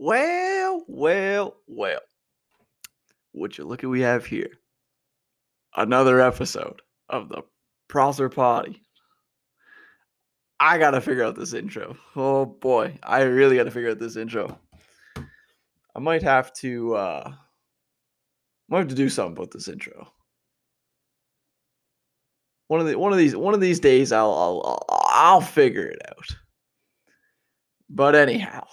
Well, well, well. Would you look at we have here? Another episode of the Prosser Potty. I gotta figure out this intro. Oh boy, I really gotta figure out this intro. I might have to uh might have to do something about this intro. One of the one of these one of these days I'll I'll I'll, I'll figure it out. But anyhow,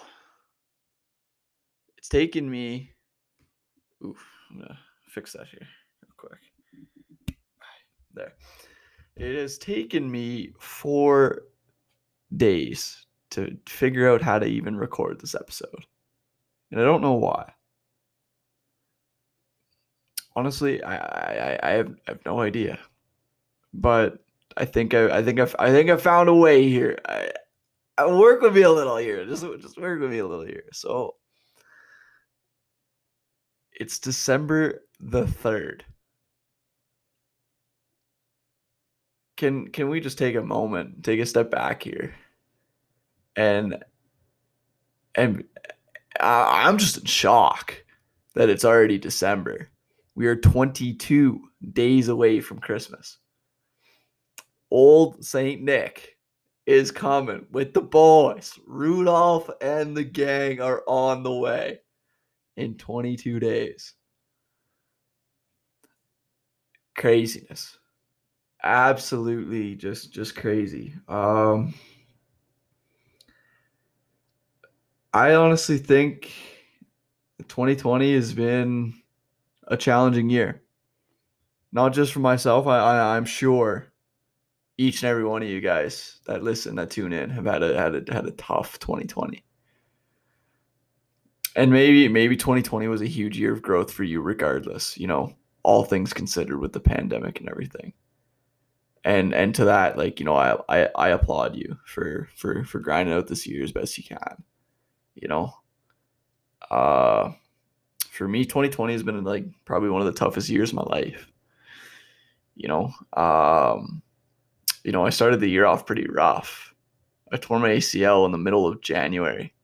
it's taken me. Oof, I'm gonna fix that here real quick. There. It has taken me four days to figure out how to even record this episode. And I don't know why. Honestly, I I, I have I have no idea. But I think I I think I've I think I found a way here. I, I work with me a little here. Just just work with me a little here. So it's December the 3rd. Can can we just take a moment, take a step back here? And and I, I'm just in shock that it's already December. We are 22 days away from Christmas. Old Saint Nick is coming with the boys. Rudolph and the gang are on the way in 22 days. Craziness. Absolutely just just crazy. Um I honestly think 2020 has been a challenging year. Not just for myself, I, I I'm sure each and every one of you guys that listen, that tune in, have had a had a had a tough 2020 and maybe maybe 2020 was a huge year of growth for you regardless you know all things considered with the pandemic and everything. And and to that like you know i i, I applaud you for for for grinding out this year as best you can you know? Uh for me 2020 has been like probably one of the toughest years of my life you know? Um you know i started the year off pretty rough. I tore my acl in the middle of january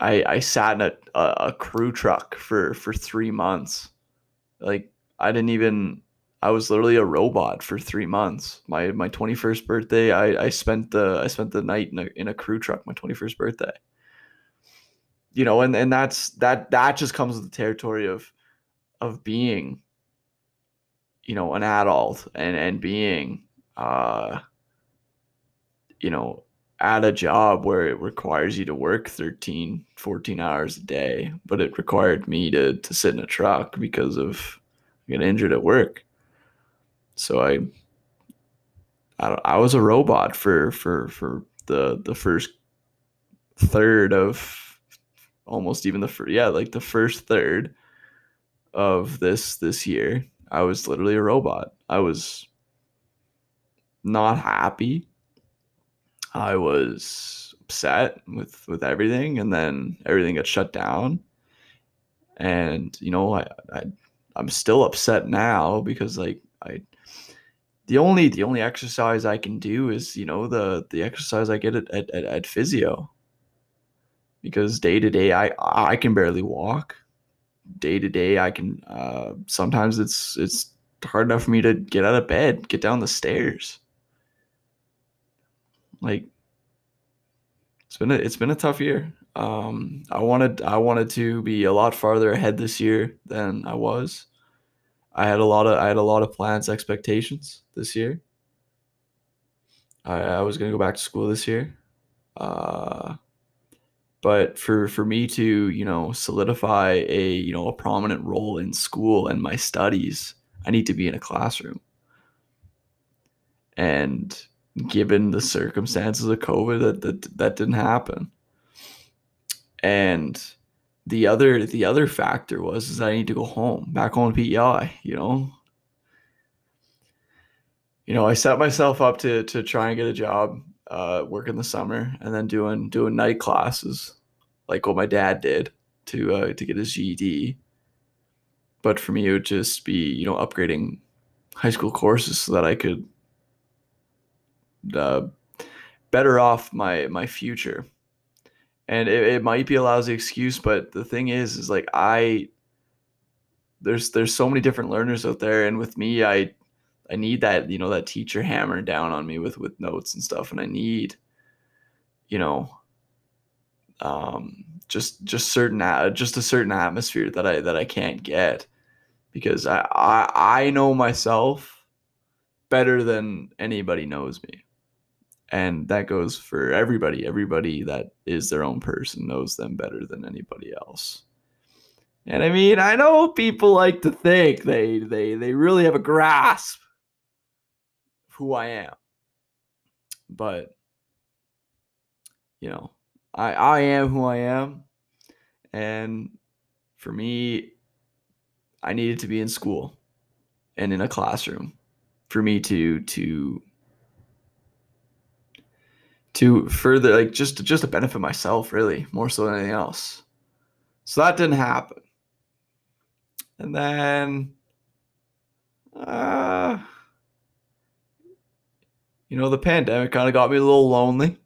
I I sat in a, a, crew truck for for three months. Like I didn't even I was literally a robot for three months. My my twenty first birthday, I, I spent the I spent the night in a in a crew truck. My twenty first birthday. You know, and and that's that that just comes with the territory of of being, you know, an adult and and being, uh, you know, at a job where it requires you to work 13 14 hours a day but it required me to to sit in a truck because of getting injured at work. So i I, I was a robot for for for the the first third of almost even the first yeah like the first third of this this year. I was literally a robot. I was not happy I was upset with with everything, and then everything got shut down. And you know, I, I I'm still upset now because like I the only the only exercise I can do is you know the the exercise I get at at, at, physio because day to day I I can barely walk. Day to day I can uh, sometimes it's it's hard enough for me to get out of bed, get down the stairs. Like it's been a, it's been a tough year. Um, I wanted I wanted to be a lot farther ahead this year than I was. I had a lot of I had a lot of plans, expectations this year. I, I was gonna go back to school this year, uh, but for for me to you know solidify a you know a prominent role in school and my studies, I need to be in a classroom. And given the circumstances of COVID, that that, that didn't happen. And the other the other factor was is I need to go home, back home to PEI, you know. You know, I set myself up to to try and get a job, uh, work in the summer, and then doing doing night classes, like what my dad did to uh, to get his GED. But for me, it would just be you know upgrading high school courses so that I could uh, better off my my future. And it, it might be a lousy excuse, but the thing is, is like I there's there's so many different learners out there, and with me, I I need that you know that teacher hammering down on me with with notes and stuff, and I need you know um just just certain just a certain atmosphere that I that I can't get. Because I I, I know myself better than anybody knows me and that goes for everybody. Everybody that is their own person knows them better than anybody else. And i mean i know people like to think they they they really have a grasp of who i am. But you know i i am who i am. And for me i needed to be in school and in a classroom for me to to to further like just just to benefit myself really more so than anything else. So that didn't happen. And then uh you know the pandemic kind of got me a little lonely.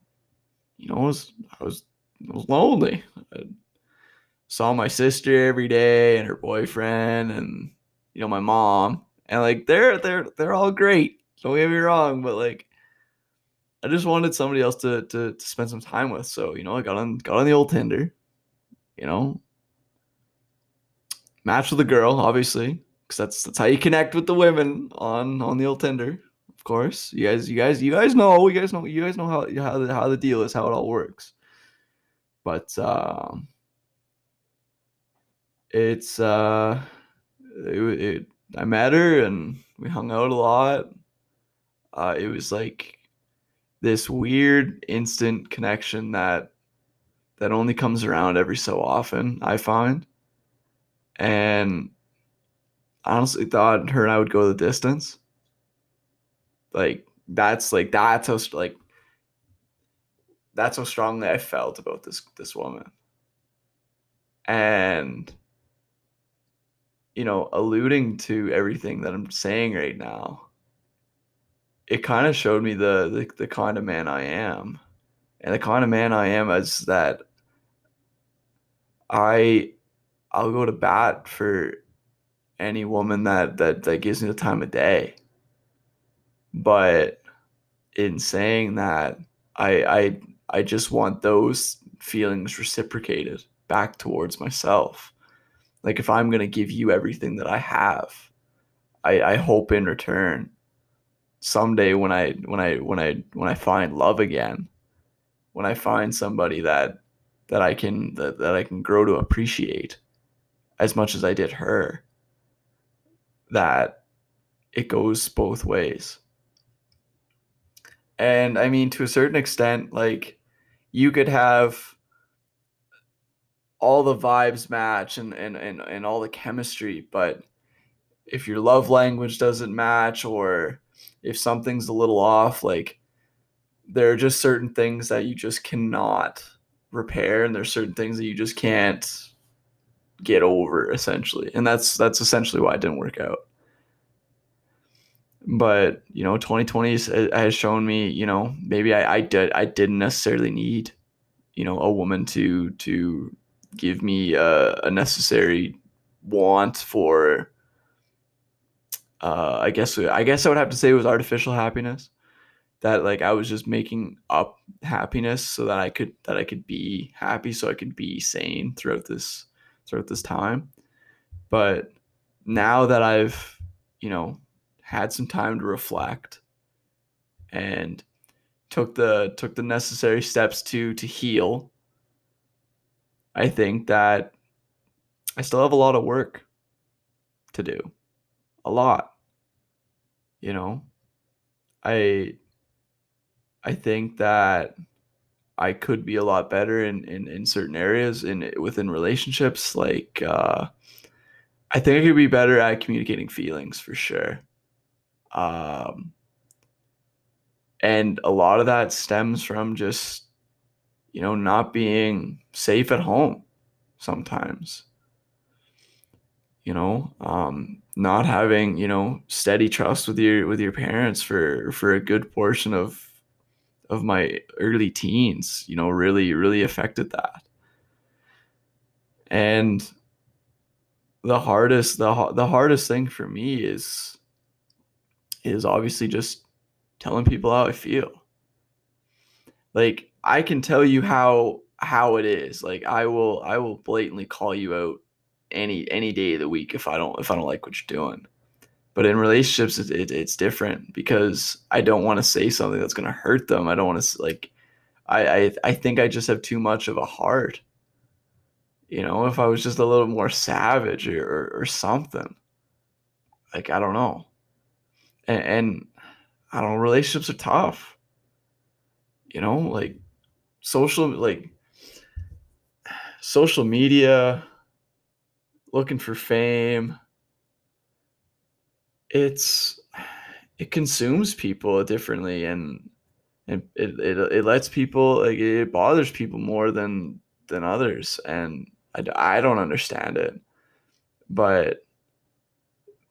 You know I was I was I was lonely. I saw my sister every day and her boyfriend and you know my mom. And like they're they're they're all great. Don't get me wrong but like I just wanted somebody else to, to to spend some time with. So you know, I got on got on the old Tinder. You know, match with a girl, obviously, because that's that's how you connect with the women on on the old Tinder. Of course, you guys, you guys, you guys know, you guys know, you guys know how how the, how the deal is, how it all works. But um, it's uh, it, it I met her and we hung out a lot. Uh, it was like this weird instant connection that that only comes around every so often, I find. And I honestly thought her and I would go the distance. Like that's like that's how like that's how strongly I felt about this this woman. And you know, alluding to everything that I'm saying right now, it kind of showed me the, the the kind of man I am, and the kind of man I am is that I I'll go to bat for any woman that that that gives me the time of day. But in saying that, I I I just want those feelings reciprocated back towards myself. Like if I'm gonna give you everything that I have, I, I hope in return someday when I when I when I when I find love again, when I find somebody that that I can that, that I can grow to appreciate as much as I did her, that it goes both ways. And I mean to a certain extent, like you could have all the vibes match and and and, and all the chemistry, but if your love language doesn't match or if something's a little off, like there are just certain things that you just cannot repair and there's certain things that you just can't get over essentially. And that's that's essentially why it didn't work out. But, you know, 2020 has shown me, you know, maybe I I did I didn't necessarily need, you know, a woman to to give me a, a necessary want for uh, I guess I guess I would have to say it was artificial happiness. That like I was just making up happiness so that I could that I could be happy, so I could be sane throughout this throughout this time. But now that I've you know had some time to reflect and took the took the necessary steps to to heal, I think that I still have a lot of work to do. A lot you know? I i think that i could be a lot better in in, in certain areas in within relationships like uh i think i could be better at communicating feelings for sure. Um and a lot of that stems from just you know not being safe at home sometimes. You know um not having you know steady trust with your with your parents for for a good portion of of my early teens, you know, really really affected that. And the hardest the the hardest thing for me is is obviously just telling people how I feel. Like I can tell you how how it is. Like I will I will blatantly call you out any any day of the week if I don't if I don't like what you're doing. But in relationships, it, it, it's different because I don't want to say something that's going to hurt them. I don't want to like. I, I I think I just have too much of a heart. You know, if I was just a little more savage or, or, or something, like I don't know. And, and I don't know, relationships are tough. You know, like social like social media, looking for fame. It's it consumes people differently and and it, it, it lets people like it bothers people more than than others and I, I don't understand it. But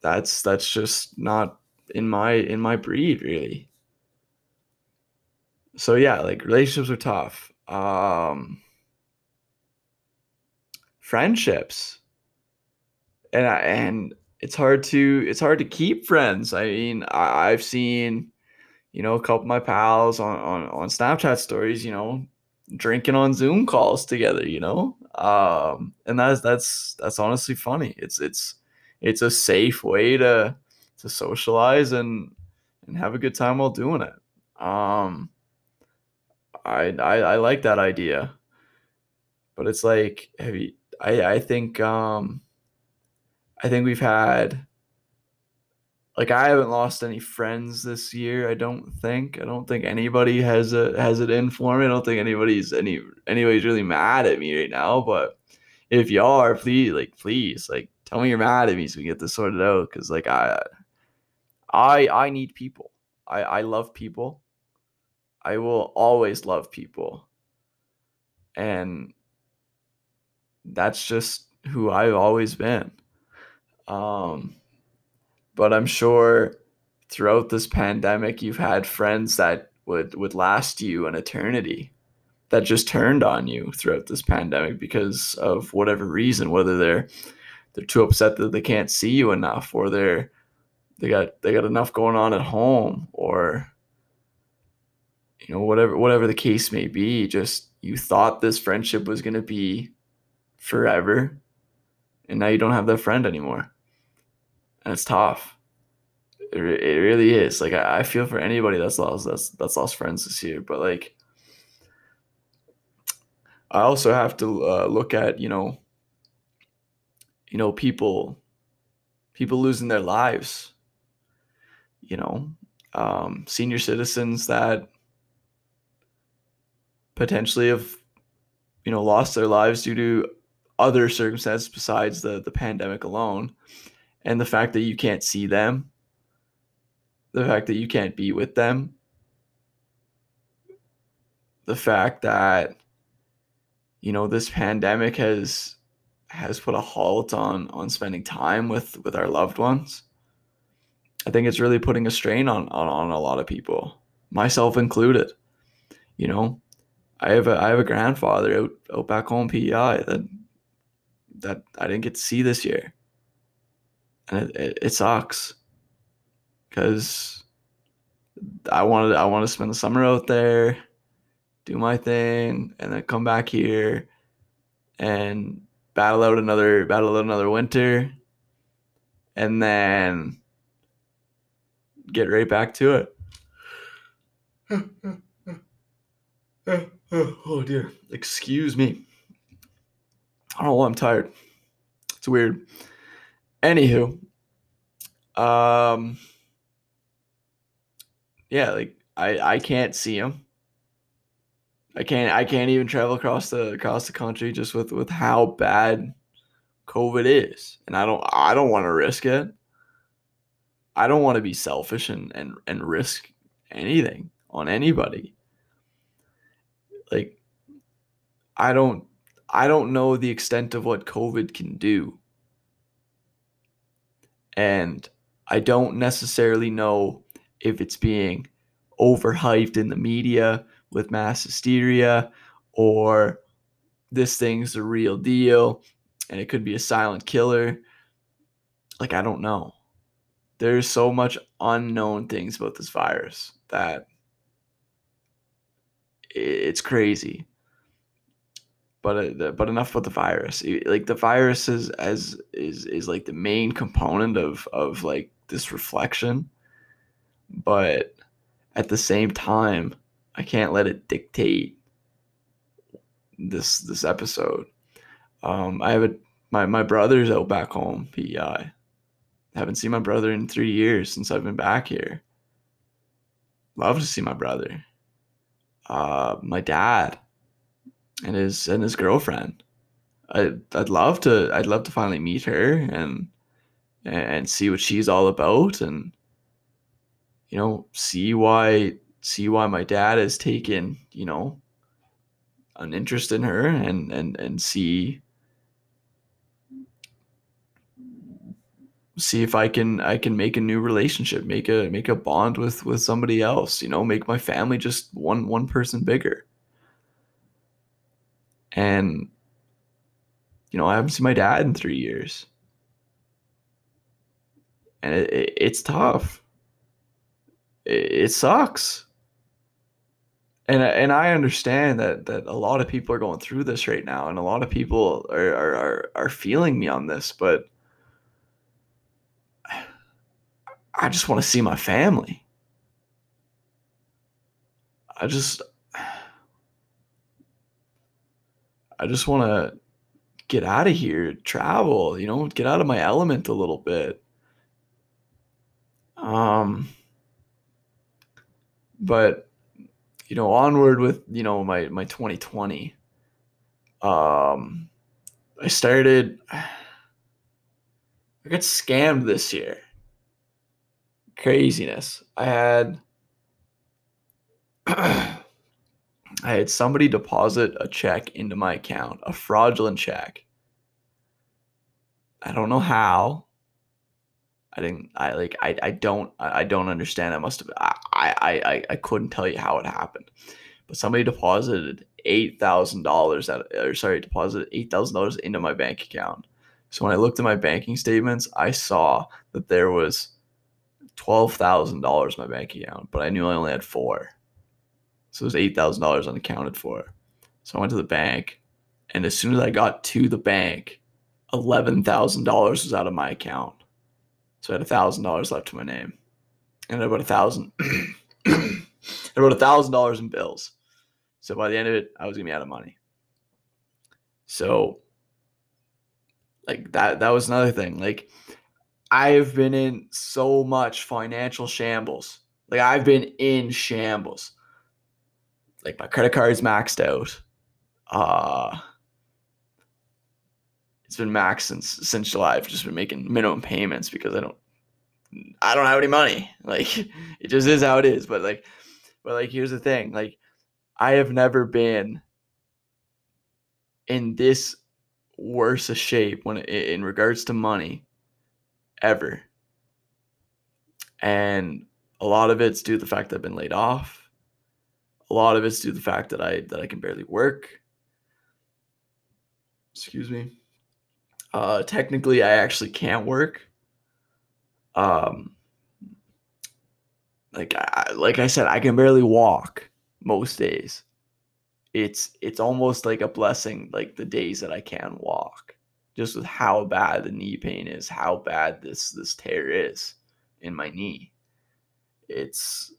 that's that's just not in my in my breed really. So yeah like relationships are tough. Um friendships and I, and it's hard to it's hard to keep friends. I mean I, i've seen you know a couple of my pals on, on on snapchat stories you know drinking on zoom calls together you know? Um and that's that's that's honestly funny. It's it's it's a safe way to to socialize and and have a good time while doing it. Um, I I, I like that idea, but it's like have you, I I think um, I think we've had like I haven't lost any friends this year. I don't think. I don't think anybody has a has it in for me. I don't think anybody's any anybody's really mad at me right now. But if you are, please like please like tell me you're mad at me so we can get this sorted out. Because like I I I need people. I I love people. I will always love people. And that's just who I've always been. Um but I'm sure throughout this pandemic you've had friends that would would last you an eternity that just turned on you throughout this pandemic because of whatever reason whether they're they're too upset that they can't see you enough or they're they got they got enough going on at home or you know whatever whatever the case may be just you thought this friendship was going to be forever and now you don't have that friend anymore and it's tough. It, it really is. Like I, I feel for anybody that's lost that's that's lost friends this year but like i also have to uh, look at you know you know people people losing their lives you know, um, senior citizens that potentially have, you know, lost their lives due to other circumstances besides the the pandemic alone, and the fact that you can't see them, the fact that you can't be with them, the fact that you know this pandemic has has put a halt on on spending time with with our loved ones I think it's really putting a strain on, on, on a lot of people, myself included. You know, I have a I have a grandfather out, out back home PEI that that I didn't get to see this year, and it, it, it sucks because I wanted I want to spend the summer out there, do my thing, and then come back here and battle out another battle out another winter, and then get right back to it. oh dear. Excuse me. I don't know. I'm tired. It's weird. Anywho, um, yeah, like I I can't see him. I can't I can't even travel across the across the country just with with how bad COVID is, and I don't I don't want to risk it. I don't want to be selfish and, and, and risk anything on anybody. Like I don't I don't know the extent of what COVID can do. And I don't necessarily know if it's being overhyped in the media with mass hysteria or this thing's the real deal and it could be a silent killer. Like, I don't know. There's so much unknown things about this virus that it's crazy. But uh, but enough about the virus. Like the virus is as is is like the main component of of like this reflection. But at the same time, I can't let it dictate this this episode. Um, I have a my my brother's out back home. He uh, haven't seen my brother in three years since I've been back here. Love to see my brother. Uh, my dad and his and his girlfriend. I I'd love to I'd love to finally meet her and and see what she's all about and you know see why see why my dad has taken you know an interest in her and and and see see if I can I can make a new relationship, make a make a bond with with somebody else, you know, make my family just one one person bigger. And you know, I haven't seen my dad in 3 years. And it, it, it's tough. It, it sucks. And and I understand that that a lot of people are going through this right now and a lot of people are are are, are feeling me on this, but I just want to see my family. I just I just want to get out of here, travel, you know, get out of my element a little bit. Um but you know, onward with, you know, my my 2020. Um I started I got scammed this year craziness. I had I had somebody deposit a check into my account, a fraudulent check. I don't know how. I didn't. I like. I. I don't. I don't understand. I must have. I. I. I. Couldn't tell you how it happened, but somebody deposited eight thousand dollars. Or sorry, deposited eight thousand dollars into my bank account. So when I looked at my banking statements, I saw that there was twelve thousand dollars in my bank account, but I knew I only had four, so it was eight thousand dollars unaccounted for. So I went to the bank, and as soon as I got to the bank, eleven thousand dollars was out of my account. So I had thousand dollars left to my name, and about a thousand, about a thousand dollars in bills. So by the end of it, I was gonna be out of money. So, like that, that was another thing. Like I've been in so much financial shambles. Like I've been in shambles. Like my credit card's maxed out. Uh it's been maxed since since July. I've just been making minimum payments because I don't I don't have any money. Like it just is how it is. But like but like here's the thing. Like I have never been in this worse a shape when in regards to money ever. And a lot of it's due to the fact that I've been laid off. A lot of it's due to the fact that I that I can barely work. Excuse me. Uh, technically, I actually can't work. Um, like I, like I said, I can barely walk most days. It's it's almost like a blessing, like the days that I can walk just with how bad the knee pain is, how bad this this tear is in my knee. It's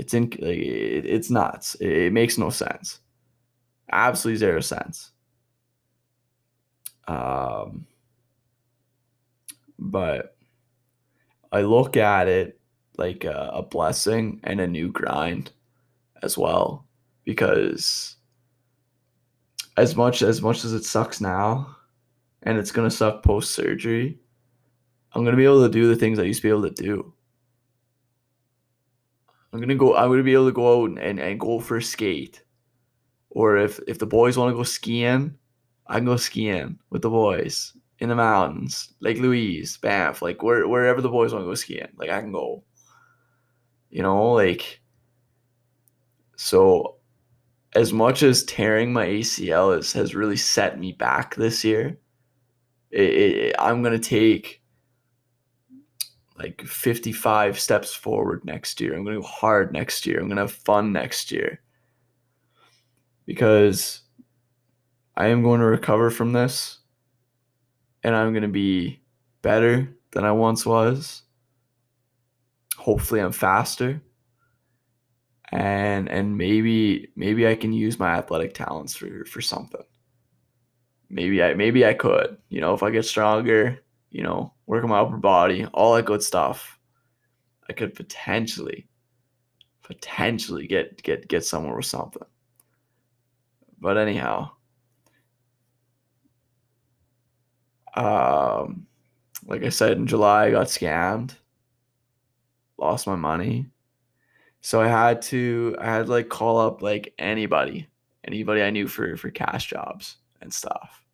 it's in it, it's nuts. It, it makes no sense. Absolutely zero sense. Um, but I look at it like a, a blessing and a new grind as well because as much as much as it sucks now and it's gonna suck post surgery, I'm gonna be able to do the things I used to be able to do. I'm gonna go. I'm gonna be able to go out and, and go for a skate, or if if the boys want to go skiing, I can go skiing with the boys in the mountains, Lake Louise, Banff, like where wherever the boys want to go skiing, like I can go. You know, like So, as much as tearing my ACL is, has really set me back this year, it, it, I'm to take like 55 steps forward next year. I'm going to go hard next year. I'm going to have fun next year because I am going to recover from this and I'm going to be better than I once was. Hopefully I'm faster. And and maybe maybe I can use my athletic talents for for something. Maybe I maybe I could, you know, if I get stronger, you know, work on my upper body, all that good stuff. I could potentially potentially get get get somewhere with something. But anyhow, um, like I said in July, I got scammed, lost my money. So I had to, I had to like call up like anybody, anybody I knew for for cash jobs and stuff,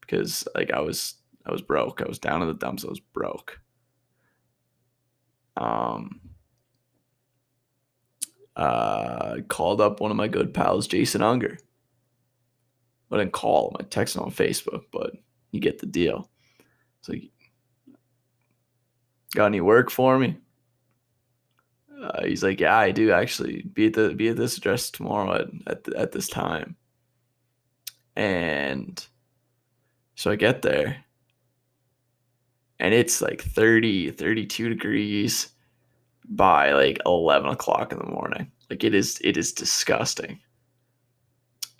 because like I was I was broke. I was down in the dumps. I was broke. Um, uh, called up one of my good pals, Jason Unger. I didn't call him. I texted him on Facebook, but you get the deal. So, got any work for me? Uh, he's like, yeah, I do actually. Be at the be at this address tomorrow at at, at this time. And so I get there, and it's like 30, 32 degrees by like 11 o'clock in the morning. Like it is, it is disgusting.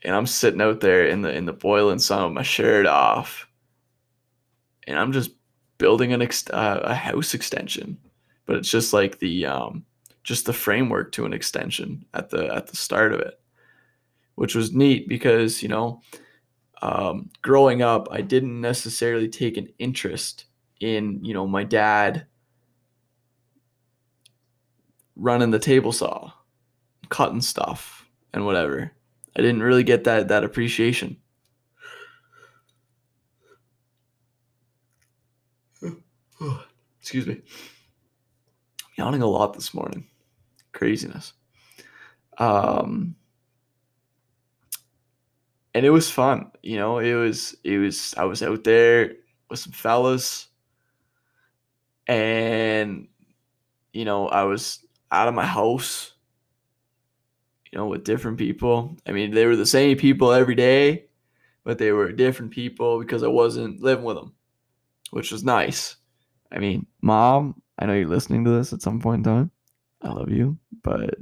And I'm sitting out there in the in the boiling sun with my shirt off, and I'm just building an ex- uh, a house extension, but it's just like the um, just the framework to an extension at the at the start of it, which was neat because you know, um, growing up, I didn't necessarily take an interest in you know my dad running the table saw, cutting stuff and whatever. I didn't really get that that appreciation. Excuse me. I'm yawning a lot this morning. Craziness. Um and it was fun, you know, it was it was I was out there with some fellas and you know, I was out of my house you know, with different people. I mean, they were the same people every day, but they were different people because I wasn't living with them, which was nice. I mean, mom, I know you're listening to this at some point in time. I love you, but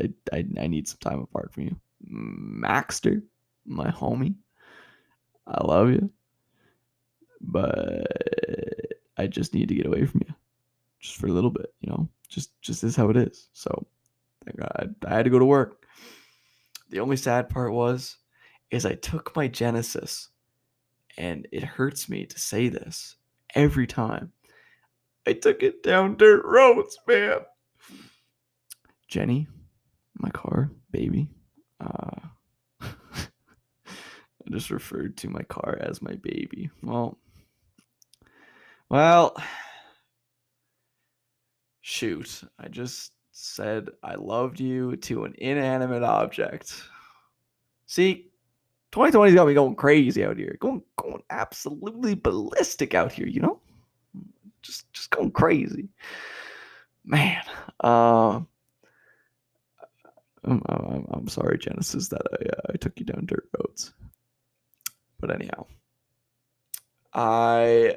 I, I, I need some time apart from you. Maxter, my homie, I love you, but I just need to get away from you just for a little bit, you know, just, just is how it is. So thank I, I had to go to work. The only sad part was, is I took my Genesis, and it hurts me to say this every time. I took it down dirt roads, man. Jenny, my car, baby. Uh, I just referred to my car as my baby. Well, well, shoot. I just said I loved you to an inanimate object. See, 2020's got me going crazy out here. Going going absolutely ballistic out here, you know? Just just going crazy. Man. Uh, I'm, I'm, I'm sorry, Genesis, that I, uh, I took you down dirt roads. But anyhow, I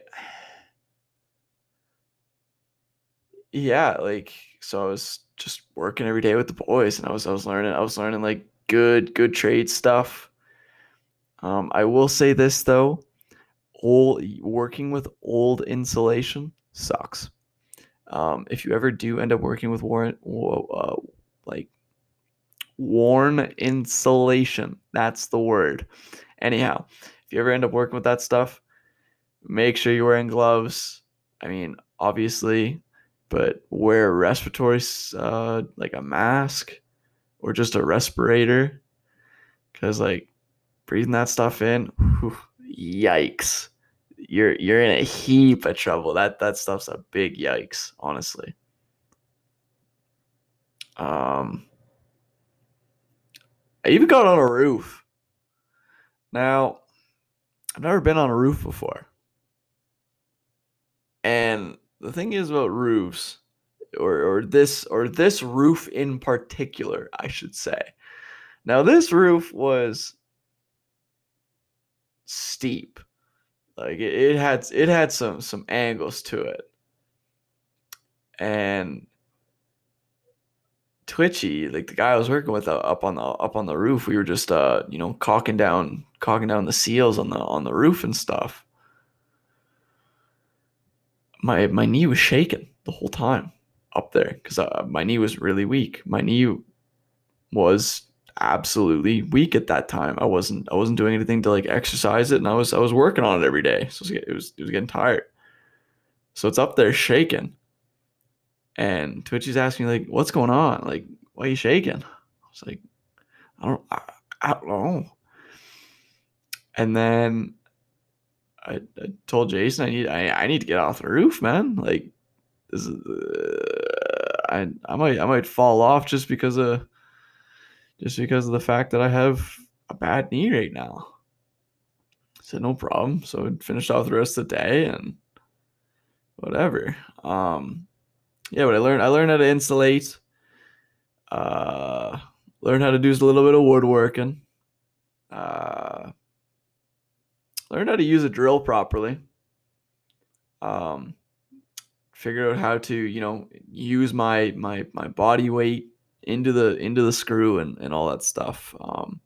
yeah, like so I was just working every day with the boys and I was I was learning I was learning like good good trade stuff. Um, I will say this though, old working with old insulation sucks. Um, if you ever do end up working with worn uh, like worn insulation, that's the word. Anyhow, if you ever end up working with that stuff, make sure you're wearing gloves. I mean, obviously, but wear a respiratory, uh, like a mask or just a respirator. Cause like breathing that stuff in, whew, yikes. You're you're in a heap of trouble. That that stuff's a big yikes, honestly. Um I even got on a roof. Now, I've never been on a roof before. And the thing is about roofs, or, or this or this roof in particular, I should say. Now, this roof was steep. Like it, it had it had some some angles to it. And Twitchy, like the guy I was working with uh, up on the up on the roof, we were just uh, you know, caulking down caulking down the seals on the on the roof and stuff. My my knee was shaking the whole time up there because uh, my knee was really weak. My knee was absolutely weak at that time. I wasn't I wasn't doing anything to like exercise it, and I was I was working on it every day, so it was it was getting tired. So it's up there shaking, and Twitchy's asking me like, "What's going on? Like, why are you shaking?" I was like, "I don't I, I don't know." And then I, I told Jason I need I, I need to get off the roof, man. Like this is uh, I I might I might fall off just because of just because of the fact that I have a bad knee right now. I said no problem. So I finished off the rest of the day and whatever. Um yeah, but I learned I learned how to insulate. Uh learned how to do a little bit of woodworking. Uh learned how to use a drill properly. Um figured out how to, you know, use my my my body weight into the into the screw and, and all that stuff. Um,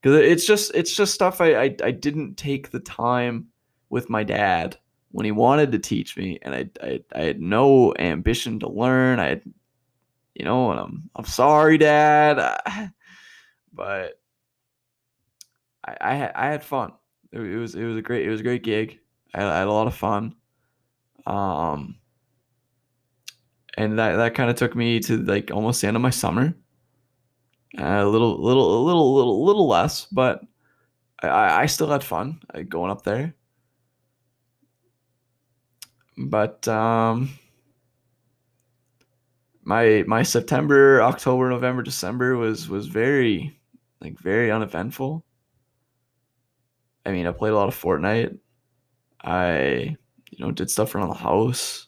because it's just it's just stuff I, I I didn't take the time with my dad when he wanted to teach me, and I I, I had no ambition to learn. I had, you know, and I'm I'm sorry, Dad, but I I had, I had fun. It, it was it was a great it was a great gig. I, I had a lot of fun. Um, and that that kind of took me to like almost the end of my summer. Uh, a little, little, a little, little, little less, but I, I still had fun uh, going up there. But um, my my September, October, November, December was was very like very uneventful. I mean, I played a lot of Fortnite. I you know did stuff around the house.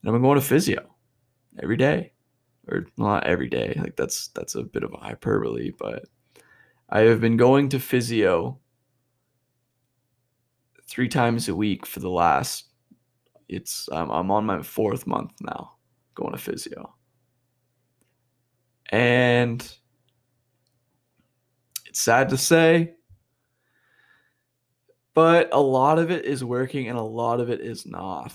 And I've been going to physio every day, or not every day. Like that's that's a bit of a hyperbole, but I have been going to physio three times a week for the last. It's um, I'm on my fourth month now going to physio, and it's sad to say, but a lot of it is working and a lot of it is not.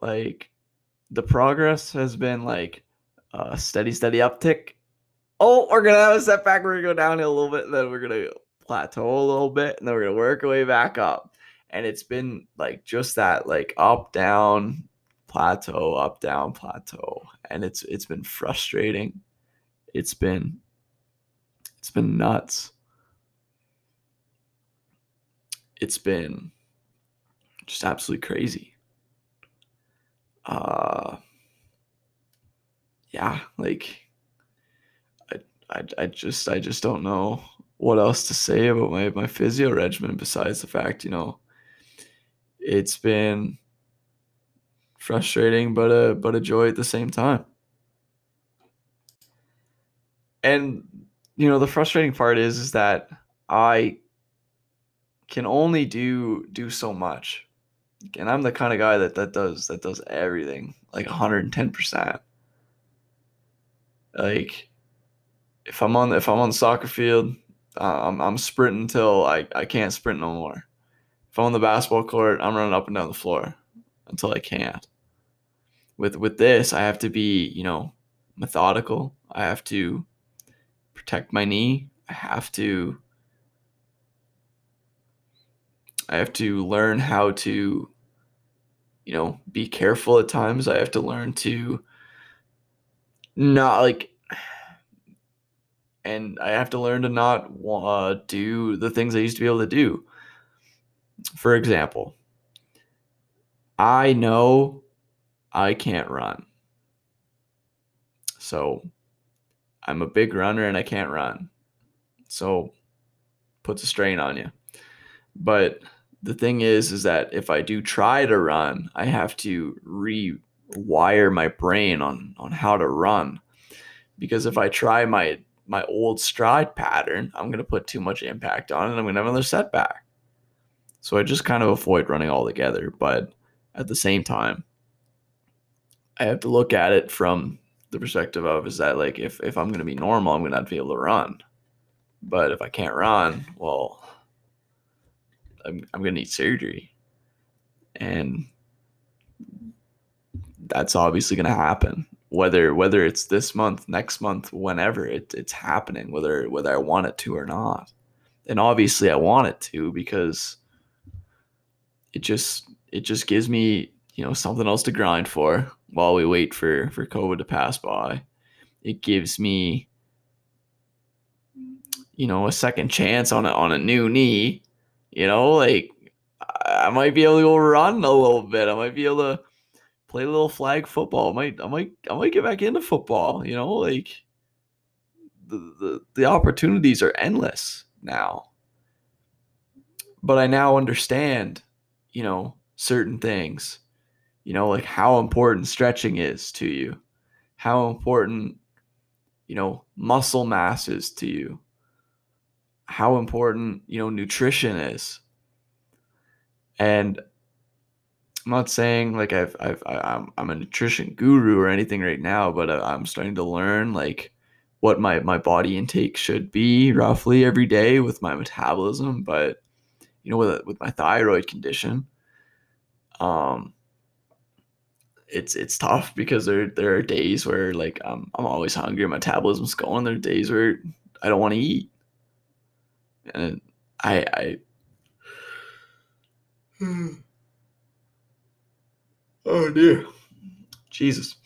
Like the progress has been like a steady, steady uptick. Oh, we're gonna have a setback. We're gonna go down a little bit, then we're gonna plateau a little bit, and then we're gonna work our way back up. And it's been like just that, like up, down, plateau, up, down, plateau, and it's it's been frustrating. It's been it's been nuts. It's been just absolutely crazy. Uh yeah like I, I i just i just don't know what else to say about my my physio regimen besides the fact you know it's been frustrating but a but a joy at the same time. And you know the frustrating part is is that i can only do do so much and I'm the kind of guy that that does that does everything like 110%. Like if I'm on if I'm on the soccer field, I'm I'm sprinting until I I can't sprint no more. If I'm on the basketball court, I'm running up and down the floor until I can't. With with this, I have to be, you know, methodical. I have to protect my knee. I have to I have to learn how to, you know, be careful at times. I have to learn to not like, and I have to learn to not uh, do the things I used to be able to do. For example, I know I can't run. So I'm a big runner and I can't run. So puts a strain on you. But the thing is is that if I do try to run, I have to rewire my brain on on how to run. Because if I try my my old stride pattern, I'm going to put too much impact on it. I'm going to have another setback. So I just kind of avoid running altogether. But at the same time, I have to look at it from the perspective of is that like if, if I'm going to be normal, I'm going to have to be able to run. But if I can't run, well, I'm, I'm to need surgery. And that's obviously to happen. Whether whether it's this month next month whenever it, it's happening whether whether i want it to or not. And obviously i want it to because it just it just gives me you know something else to grind for while we wait for for covid to pass by. It gives me you know a second chance on a, on a new knee you know like i might be able to go run a little bit i might be able to play a little flag football. I might I might I might get back into football, you know, like the the, the opportunities are endless now. But I now understand, you know, certain things. You know, like how important stretching is to you. How important, you know, muscle mass is to you. How important, you know, nutrition is. And I'm not saying like I've, I've I, am I'm a nutrition guru or anything right now, but uh, I'm starting to learn like what my my body intake should be roughly every day with my metabolism. But you know, with with my thyroid condition, um, it's it's tough because there there are days where like I'm I'm always hungry, my metabolism's going. There are days where I don't want to eat, and I I. Hmm. Oh dear. Jesus.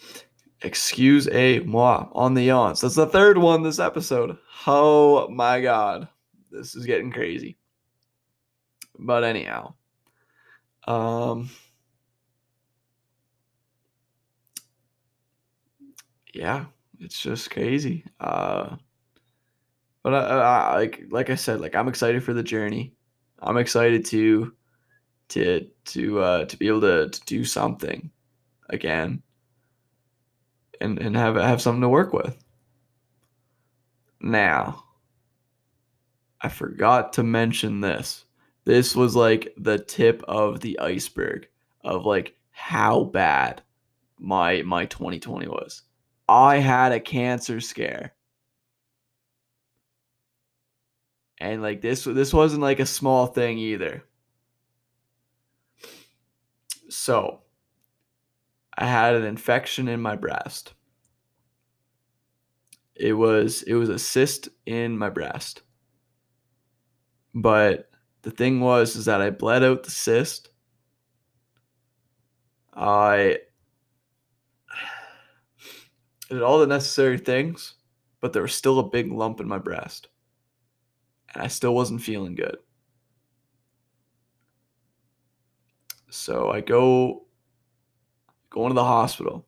Excuse a moi on the yawns. That's the third one this episode. Oh my god. This is getting crazy. But anyhow. Um Yeah, it's just crazy. Uh but I, I, like like I said, like I'm excited for the journey. I'm excited to to to uh, to be able to, to do something again and and have have something to work with. Now, I forgot to mention this. This was like the tip of the iceberg of like how bad my my 2020 was. I had a cancer scare. And like this this wasn't like a small thing either. So, I had an infection in my breast. It was it was a cyst in my breast. But the thing was is that I bled out the cyst. I did all the necessary things, but there was still a big lump in my breast. And I still wasn't feeling good. So I go go into the hospital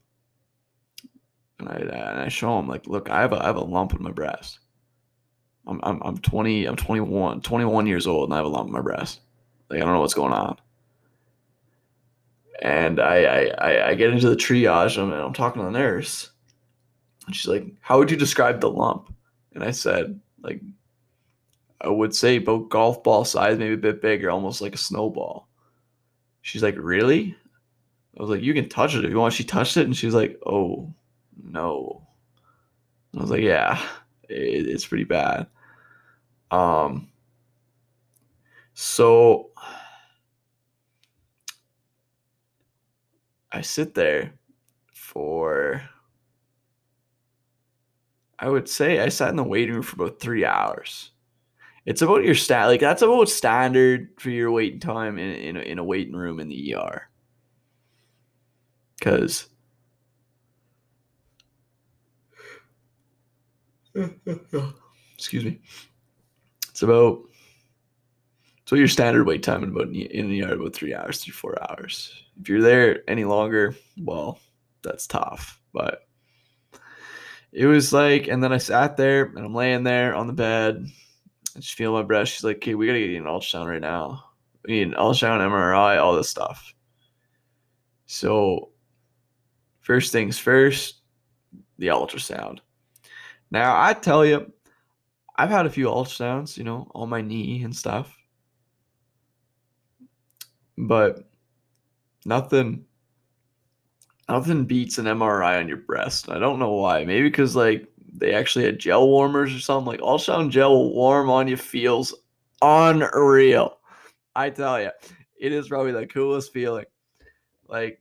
and I, and I show him like, look, I have a, I have a lump in my breast. I'm, I'm, I'm 20, I'm 21, 21 years old and I have a lump in my breast. Like, I don't know what's going on. And I, I, I get into the triage and I'm talking to the nurse and she's like, how would you describe the lump? And I said, like, I would say about golf ball size, maybe a bit bigger, almost like a snowball. She's like, really? I was like, you can touch it if you want. She touched it and she's like, oh, no. I was like, yeah, it, it's pretty bad. Um, so I sit there for, I would say I sat in the waiting room for about three hours. It's about your stat. Like that's about standard for your waiting time in in a, in a waiting room in the ER. Because. Excuse me. It's about so your standard wait time in about in the ER about three hours, three four hours. If you're there any longer, well, that's tough. But it was like, and then I sat there and I'm laying there on the bed. I feel my breast. She's like, "Okay, we gotta get you an ultrasound right now. We need an ultrasound, MRI, all this stuff." So, first things first, the ultrasound. Now, I tell you, I've had a few ultrasounds, you know, on my knee and stuff, but nothing nothing beats an MRI on your breast. I don't know why. Maybe because like they actually had gel warmers or something. Like all ultrasound gel warm on you feels unreal. I tell you, it is probably the coolest feeling. Like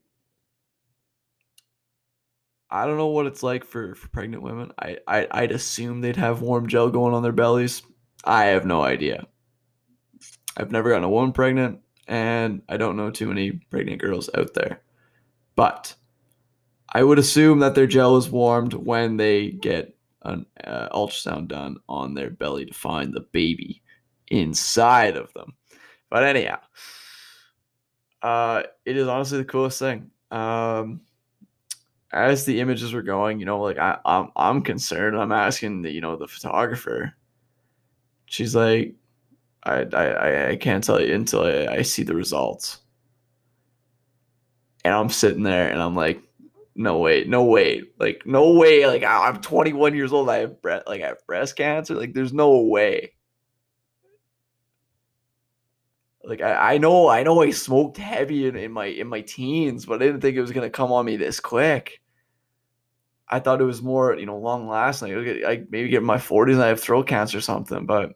I don't know what it's like for, for pregnant women. I, I I'd assume they'd have warm gel going on their bellies. I have no idea. I've never gotten a woman pregnant, and I don't know too many pregnant girls out there. But I would assume that their gel is warmed when they get an uh, ultrasound done on their belly to find the baby inside of them. But anyhow, uh, it is honestly the coolest thing. Um, as the images were going, you know, like I, I'm, I'm concerned. I'm asking the, you know, the photographer. She's like, I, I, I can't tell you until I, I see the results. And I'm sitting there and I'm like, no way, no way, like no way. Like I'm 21 years old. I have breast, like I have breast cancer. Like there's no way. Like I, I know, I know I smoked heavy in, in my in my teens, but I didn't think it was gonna come on me this quick. I thought it was more, you know, long lasting. Like, I maybe get in my 40s and I have throat cancer or something. But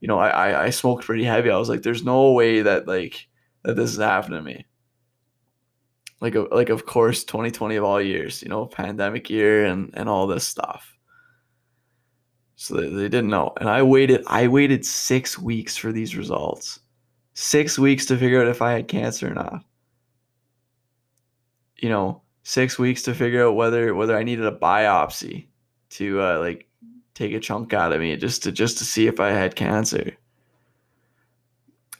you know, I, I I smoked pretty heavy. I was like, there's no way that like that this is happening to me like like of course 2020 of all years you know pandemic year and and all this stuff. So they, they didn't know. And i waited i waited six weeks for these results. Six weeks to figure out if i had cancer or not. You know six weeks to figure out whether whether i needed a biopsy to uh, like take a chunk out of me just to just to see if i had cancer.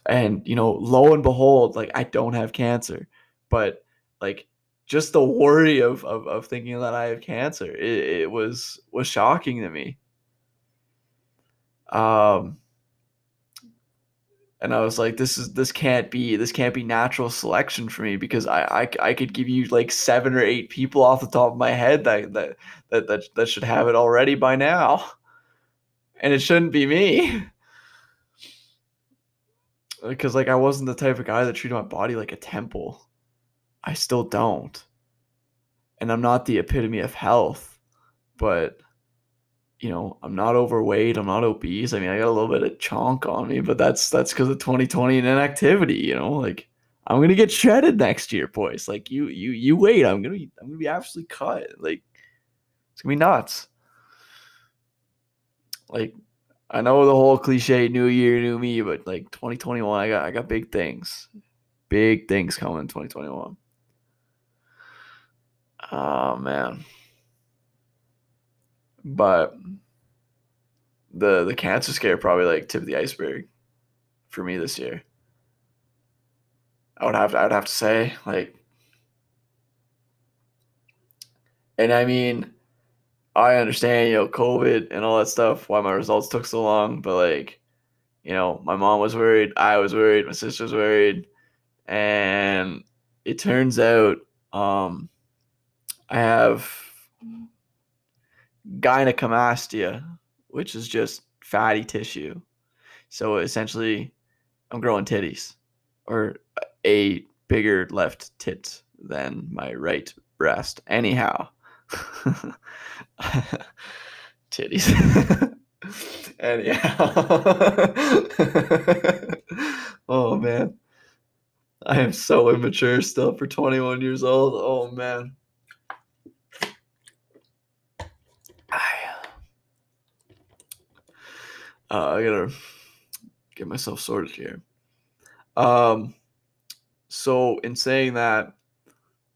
And you know lo and behold like i don't have cancer. But like just the worry of, of, of thinking that I have cancer, it, it was was shocking to me. Um, and I was like, this is this can't be this can't be natural selection for me because I, I I could give you like seven or eight people off the top of my head that that that that, that should have it already by now, and it shouldn't be me. Because like I wasn't the type of guy that treated my body like a temple. I still don't. And I'm not the epitome of health, but you know, I'm not overweight, I'm not obese. I mean, I got a little bit of chonk on me, but that's that's because of 2020 and inactivity, you know, like I'm gonna get shredded next year, boys. Like you you you wait, I'm gonna be I'm gonna be absolutely cut. Like it's gonna be nuts. Like I know the whole cliche new year, new me, but like 2021, I got I got big things. Big things coming in 2021. Oh man. But the the cancer scare probably like tip of the iceberg for me this year. I would have to, I would have to say like and I mean I understand, you know, COVID and all that stuff, why my results took so long, but like, you know, my mom was worried, I was worried, my sister was worried, and it turns out um I have gynecomastia, which is just fatty tissue. So essentially, I'm growing titties or a bigger left tit than my right breast. Anyhow, titties. Anyhow, oh man, I am so immature still for 21 years old. Oh man. Uh, I gotta get myself sorted here. Um, so in saying that,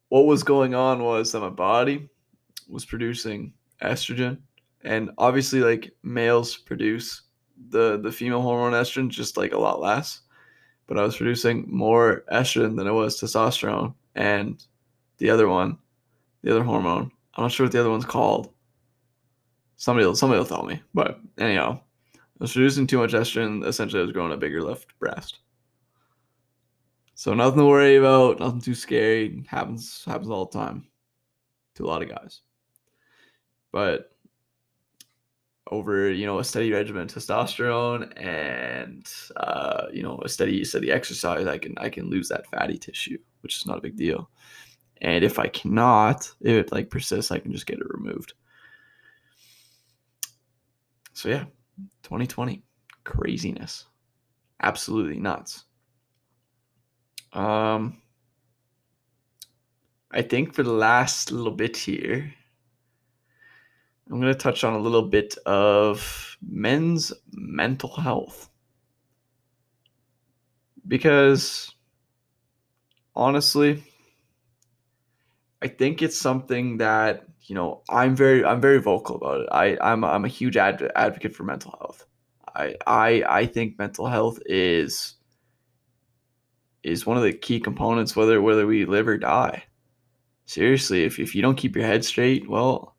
what was going on was that my body was producing estrogen, and obviously, like males produce the the female hormone estrogen just like a lot less, but I was producing more estrogen than it was testosterone, and the other one, the other hormone, I'm not sure what the other one's called. Somebody somebody will tell me. But anyhow, Was producing too much estrogen. Essentially, I was growing a bigger left breast. So nothing to worry about, nothing too scary. Happens happens all the time to a lot of guys. But over you know a steady regimen of testosterone and uh, you know a steady steady exercise, I can I can lose that fatty tissue, which is not a big deal. And if I cannot, if it like persists, I can just get it removed. So yeah, 2020, craziness, absolutely nuts. Um, I think for the last little bit here, I'm going to touch on a little bit of men's mental health. Because honestly, I think it's something that, you know, I'm very I'm very vocal about it. I I'm I'm a huge ad, advocate for mental health. I I I think mental health is is one of the key components whether whether we live or die. Seriously, if if you don't keep your head straight, well,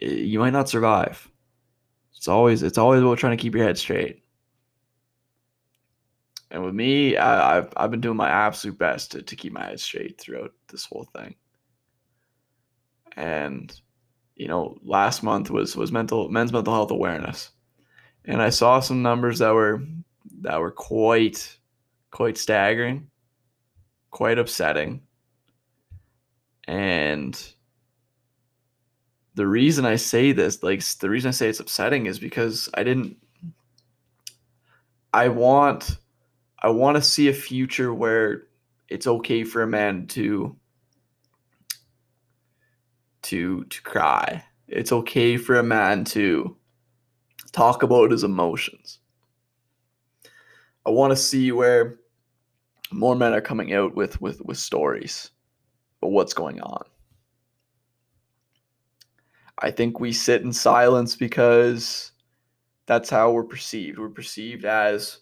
eh, you might not survive. It's always it's always about trying to keep your head straight. And with me, I, have I've been doing my absolute best to, to keep my head straight throughout this whole thing. And you know, last month was was mental men's mental health awareness, and I saw some numbers that were that were quite quite staggering, quite upsetting. And the reason I say this, like the reason I say it's upsetting is because I didn't I want I want to see a future where it's okay for a man to to to cry. It's okay for a man to talk about his emotions. I want to see where more men are coming out with with with stories but what's going on. I think we sit in silence because that's how we're perceived. We're perceived as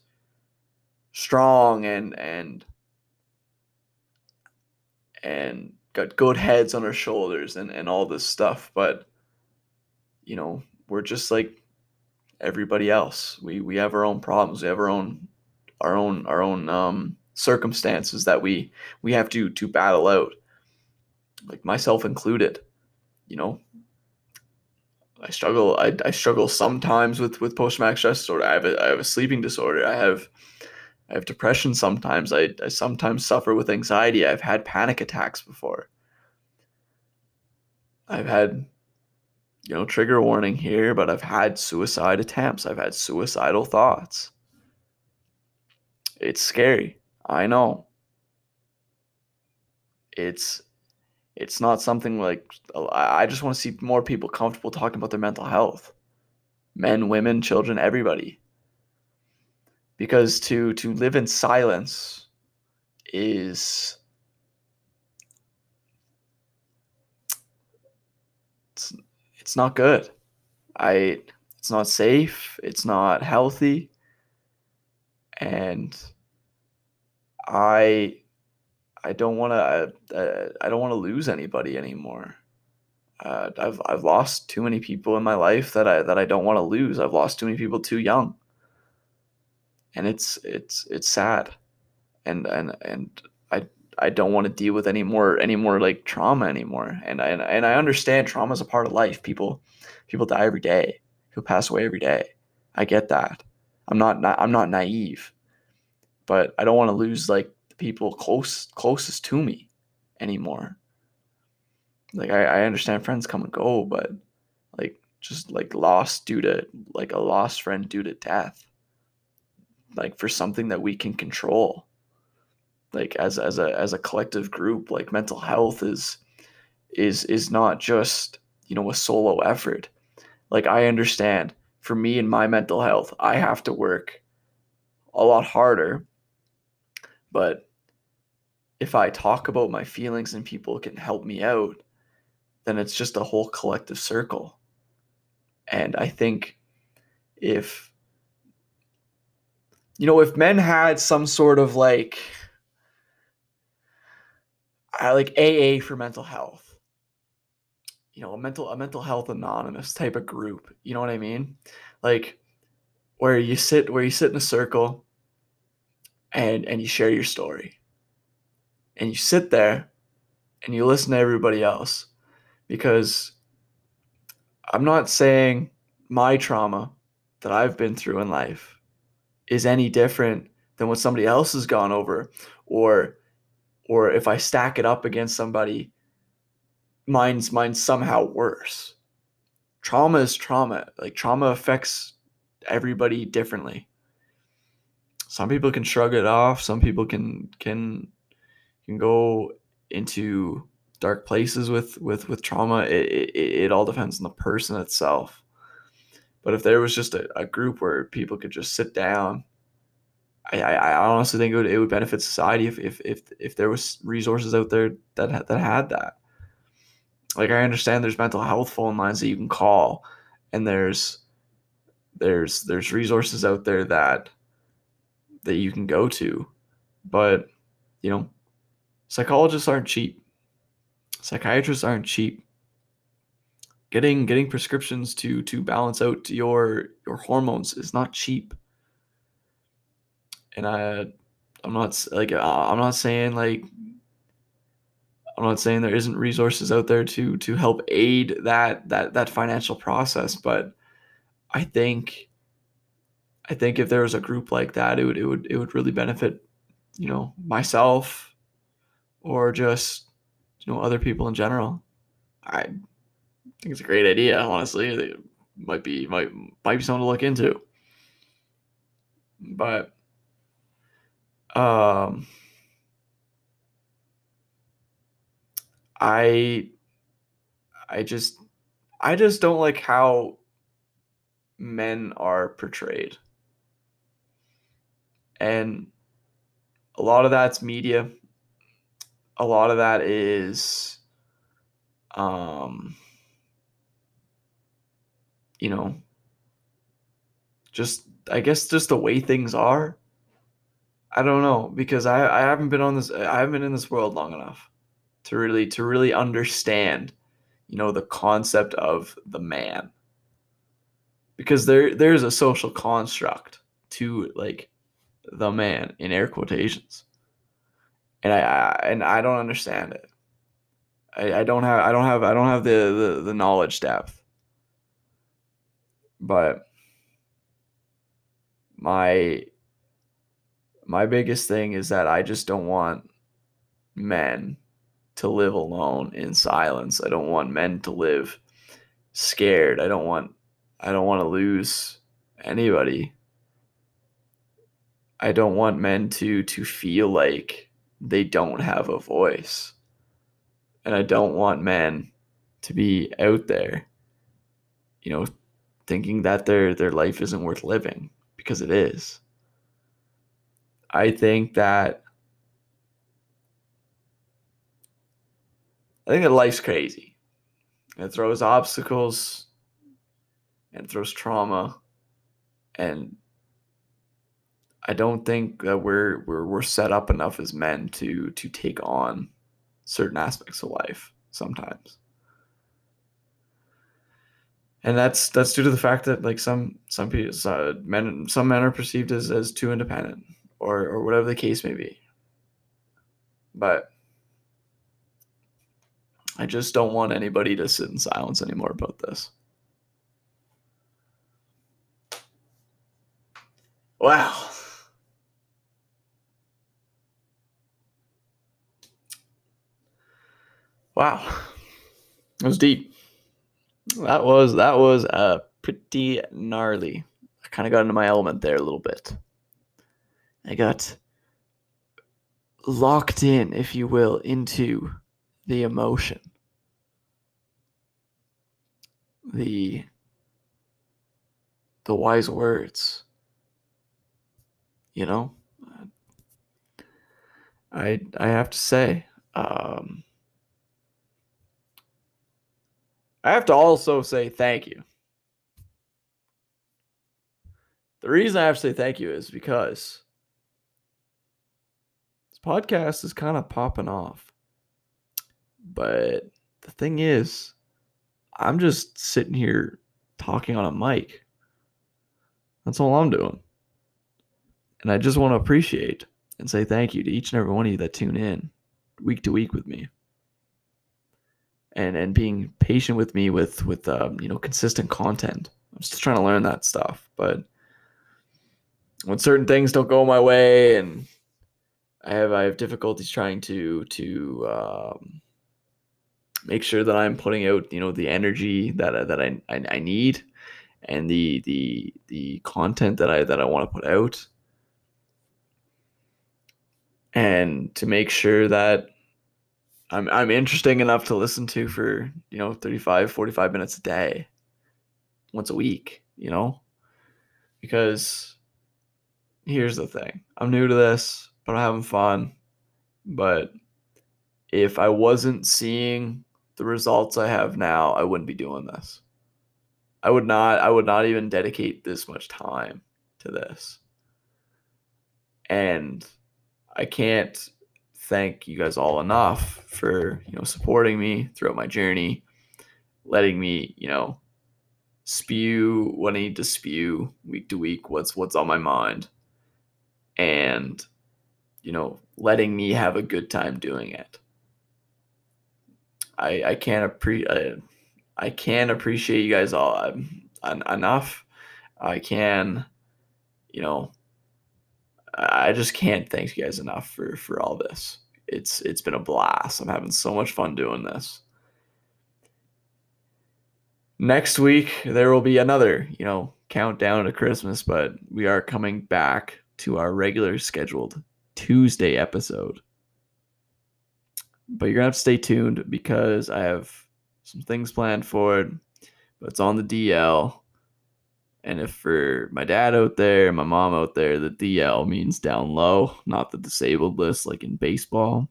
strong and and and got good heads on our shoulders and and all this stuff, but you know, we're just like everybody else. We we have our own problems. We have our own our own our own um circumstances that we we have to to battle out like myself included you know i struggle i, I struggle sometimes with with post-traumatic stress disorder i have a, I have a sleeping disorder i have i have depression sometimes I, I sometimes suffer with anxiety i've had panic attacks before i've had you know trigger warning here but i've had suicide attempts i've had suicidal thoughts it's scary I know. It's it's not something like I just want to see more people comfortable talking about their mental health. Men, women, children, everybody. Because to to live in silence is it's, it's not good. I it's not safe, it's not healthy. And I I don't want to I don't want to lose anybody anymore. Uh, I've I've lost too many people in my life that I that I don't want to lose. I've lost too many people too young, and it's it's it's sad, and and and I I don't want to deal with any more any more like trauma anymore. And I and I understand trauma is a part of life. People people die every day. People pass away every day. I get that. I'm not I'm not naive but I don't want to lose like the people close closest to me anymore. Like I, I understand friends come and go, but like just like lost due to like a lost friend due to death. Like for something that we can control. Like as as a as a collective group, like mental health is is is not just, you know, a solo effort. Like I understand for me and my mental health, I have to work a lot harder but if I talk about my feelings and people can help me out, then it's just a whole collective circle. And I think if, you know, if men had some sort of like, I like AA for mental health, you know, a mental a mental health anonymous type of group. You know what I mean? Like where you sit where you sit in a circle and and you share your story. And you sit there and you listen to everybody else because I'm not saying my trauma that I've been through in life is any different than what somebody else has gone over or or if I stack it up against somebody mine's mine's somehow worse. Trauma is trauma. Like trauma affects everybody differently. Some people can shrug it off, some people can can can go into dark places with with with trauma. It, it, it all depends on the person itself. But if there was just a, a group where people could just sit down, I, I, I honestly think it would, it would benefit society if, if if if there was resources out there that that had that. Like I understand there's mental health phone lines that you can call, and there's there's there's resources out there that that you can go to, but you know, psychologists aren't cheap. Psychiatrists aren't cheap. Getting getting prescriptions to to balance out your your hormones is not cheap. And I I'm not like I'm not saying like I'm not saying there isn't resources out there to to help aid that that that financial process, but I think I think if there was a group like that, it would it would it would really benefit, you know, myself or just you know other people in general. I think it's a great idea. Honestly, it might be might might be something to look into. But um, I I just I just don't like how men are portrayed. And a lot of that's media a lot of that is um you know just i guess just the way things are i don't know because i i haven't been on this i haven't been in this world long enough to really to really understand you know the concept of the man because there there's a social construct to like the man in air quotations and I, I and I don't understand it. I, I don't have I don't have I don't have the, the the knowledge depth. But my my biggest thing is that I just don't want men to live alone in silence. I don't want men to live scared. I don't want I don't want to lose anybody. I don't want men to to feel like they don't have a voice. And I don't want men to be out there, you know, thinking that their their life isn't worth living because it is. I think that I think that life's crazy. It throws obstacles and throws trauma and I don't think that we're we're we're set up enough as men to to take on certain aspects of life sometimes. And that's that's due to the fact that like some some people uh, men some men are perceived as as too independent or or whatever the case may be. But I just don't want anybody to sit in silence anymore about this. Wow. Wow. That was deep. That was that was uh pretty gnarly. I kind of got into my element there a little bit. I got locked in, if you will, into the emotion. The the wise words. You know? I I have to say, um I have to also say thank you. The reason I have to say thank you is because this podcast is kind of popping off. But the thing is, I'm just sitting here talking on a mic. That's all I'm doing. And I just want to appreciate and say thank you to each and every one of you that tune in week to week with me. And and being patient with me with with um, you know consistent content. I'm still trying to learn that stuff, but when certain things don't go my way and I have I have difficulties trying to to um, make sure that I'm putting out you know the energy that that I, I, I need and the the the content that I that I want to put out and to make sure that I'm I'm interesting enough to listen to for, you know, 35 45 minutes a day once a week, you know? Because here's the thing. I'm new to this, but I'm having fun. But if I wasn't seeing the results I have now, I wouldn't be doing this. I would not I would not even dedicate this much time to this. And I can't thank you guys all enough for, you know, supporting me throughout my journey, letting me, you know, spew what I need to spew week to week, what's what's on my mind. And you know, letting me have a good time doing it. I I can't appreciate I, I can appreciate you guys all um, enough. I can, you know, I just can't thank you guys enough for for all this. It's it's been a blast. I'm having so much fun doing this. Next week there will be another, you know, countdown to Christmas, but we are coming back to our regular scheduled Tuesday episode. But you're gonna have to stay tuned because I have some things planned for it, but it's on the DL. And if for my dad out there, my mom out there, the DL means down low, not the disabled list like in baseball.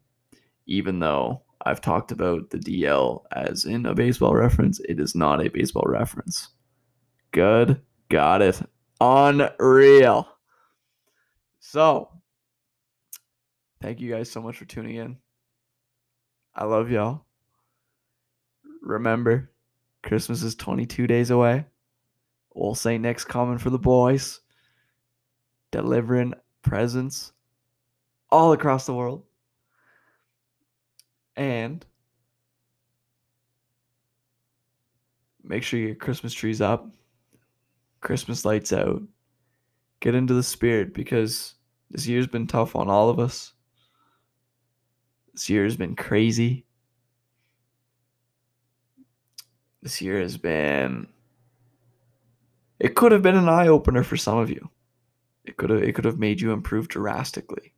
Even though I've talked about the DL as in a baseball reference, it is not a baseball reference. Good. Got it. Unreal. So, thank you guys so much for tuning in. I love y'all. Remember, Christmas is 22 days away. Old St. Nick's coming for the boys, delivering presents all across the world. And make sure your Christmas tree's up, Christmas lights out. Get into the spirit because this year's been tough on all of us. This year has been crazy. This year has been it could have been an eye opener for some of you. It could have it could have made you improve drastically.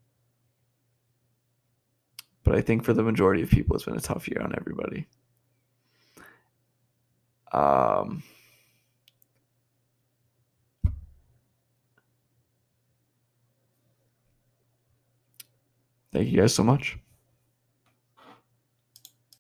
But I think for the majority of people it's been a tough year on everybody. Um Thank you guys so much.